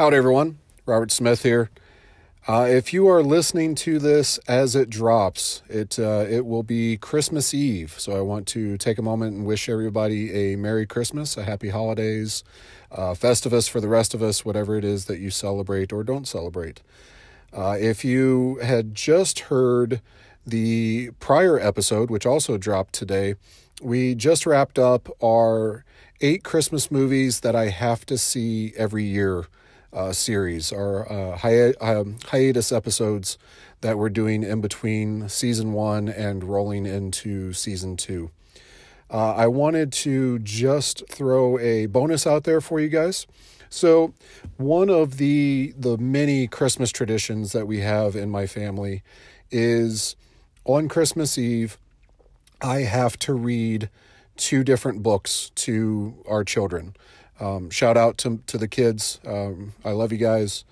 Howdy, everyone. Robert Smith here. Uh, if you are listening to this as it drops, it uh, it will be Christmas Eve. So I want to take a moment and wish everybody a Merry Christmas, a Happy Holidays, uh, Festivus for the rest of us, whatever it is that you celebrate or don't celebrate. Uh, if you had just heard the prior episode, which also dropped today, we just wrapped up our eight Christmas movies that I have to see every year uh, series, our uh, hi- um, hiatus episodes that we're doing in between season one and rolling into season two. Uh, I wanted to just throw a bonus out there for you guys. So, one of the the many Christmas traditions that we have in my family is on Christmas Eve, I have to read two different books to our children. Um, shout out to, to the kids. Um, I love you guys.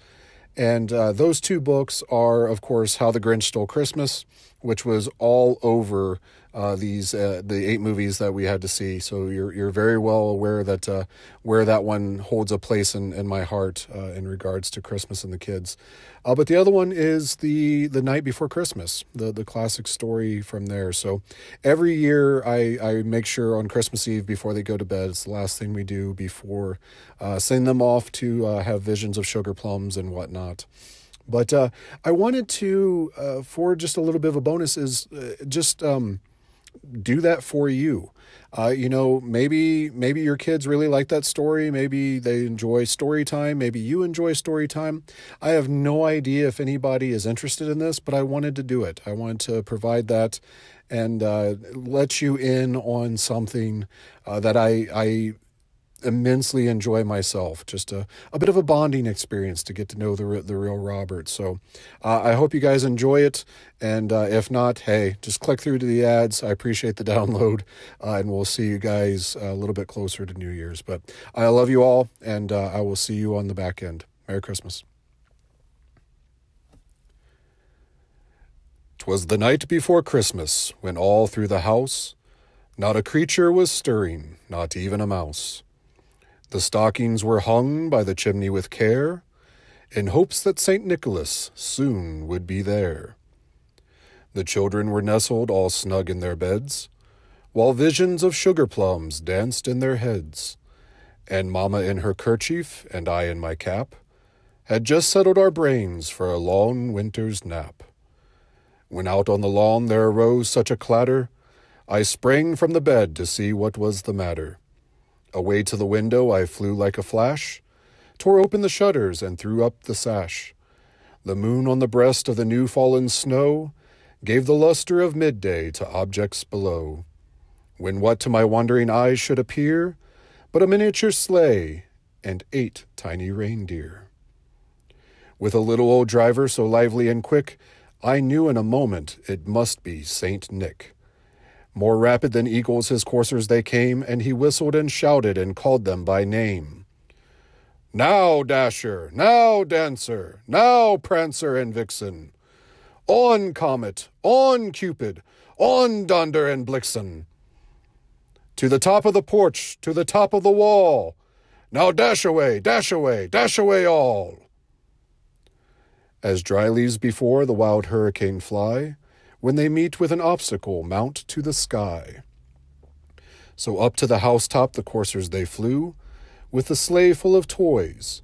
And uh, those two books are, of course, How the Grinch Stole Christmas, which was all over uh, these uh, the eight movies that we had to see. So you're you're very well aware that uh, where that one holds a place in, in my heart uh, in regards to Christmas and the kids. Uh, but the other one is the the night before Christmas, the the classic story from there. So every year I I make sure on Christmas Eve before they go to bed, it's the last thing we do before uh, send them off to have visions of sugar plums and whatnot. But uh, I wanted to, uh, for just a little bit of a bonus, is uh, just um, do that for you. Uh, you know, maybe maybe your kids really like that story. Maybe they enjoy story time. Maybe you enjoy story time. I have no idea if anybody is interested in this, but I wanted to do it. I wanted to provide that and uh, let you in on something uh, that I I immensely enjoy myself. Just a, a bit of a bonding experience to get to know the the real Robert. So uh, I hope you guys enjoy it. And uh, if not, hey, just click through to the ads. I appreciate the download, uh, and we'll see you guys a little bit closer to New Year's. But I love you all, and uh, I will see you on the back end. Merry Christmas. Twas the night before Christmas, when all through the house not a creature was stirring, not even a mouse. The stockings were hung by the chimney with care, in hopes that St. Nicholas soon would be there. The children were nestled all snug in their beds, while visions of sugar plums danced in their heads, and Mamma in her kerchief and I in my cap had just settled our brains for a long winter's nap. When out on the lawn there arose such a clatter, I sprang from the bed to see what was the matter. Away to the window I flew like a flash, tore open the shutters and threw up the sash. The moon on the breast of the new fallen snow gave the luster of midday to objects below. When what to my wondering eyes should appear but a miniature sleigh and eight tiny reindeer. With a little old driver so lively and quick, I knew in a moment it must be Saint Nick. More rapid than eagles his coursers they came, and he whistled and shouted and called them by name. Now, Dasher! Now, Dancer! Now, Prancer and Vixen! On, Comet! On, Cupid! On, Donder and Blixen! To the top of the porch! To the top of the wall! Now dash away! Dash away! Dash away all! As dry leaves before the wild hurricane fly, when they meet with an obstacle, mount to the sky. So up to the housetop the coursers they flew, with the sleigh full of toys,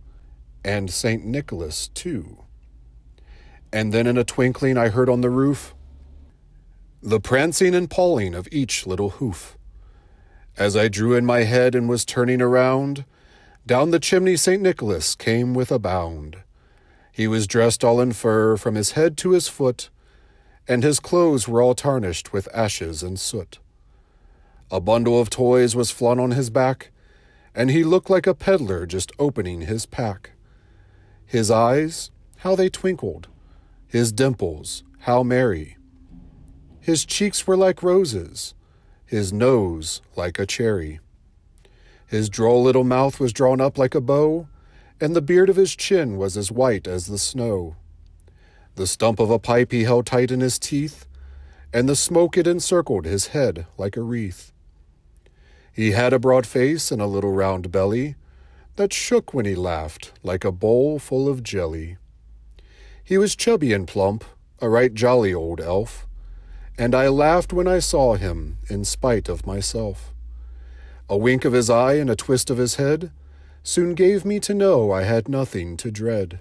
and St. Nicholas too. And then in a twinkling I heard on the roof the prancing and pawing of each little hoof. As I drew in my head and was turning around, down the chimney St. Nicholas came with a bound. He was dressed all in fur from his head to his foot, and his clothes were all tarnished with ashes and soot. A bundle of toys was flung on his back, and he looked like a peddler just opening his pack. His eyes, how they twinkled, his dimples, how merry. His cheeks were like roses, his nose like a cherry. His droll little mouth was drawn up like a bow, and the beard of his chin was as white as the snow. The stump of a pipe he held tight in his teeth, and the smoke it encircled his head like a wreath. He had a broad face and a little round belly, that shook when he laughed like a bowl full of jelly. He was chubby and plump, a right jolly old elf, and I laughed when I saw him in spite of myself. A wink of his eye and a twist of his head soon gave me to know I had nothing to dread.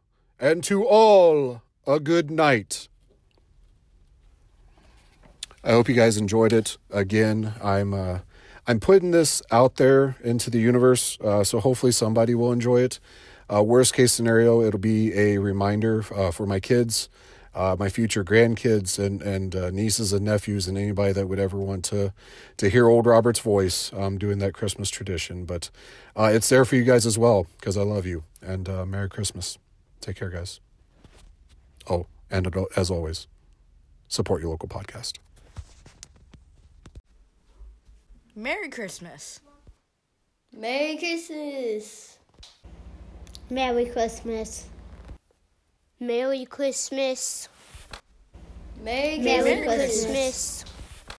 and to all a good night. I hope you guys enjoyed it. Again, I'm uh, I'm putting this out there into the universe, uh, so hopefully somebody will enjoy it. Uh, worst case scenario, it'll be a reminder uh, for my kids, uh, my future grandkids, and and uh, nieces and nephews, and anybody that would ever want to to hear old Robert's voice um, doing that Christmas tradition. But it's there for you guys as well because I love you and Merry Christmas. Take care, guys. Oh, and as always, support your local podcast. Merry Christmas. Merry Christmas. Merry Christmas. Merry Christmas. Merry, Merry Christmas. Christmas.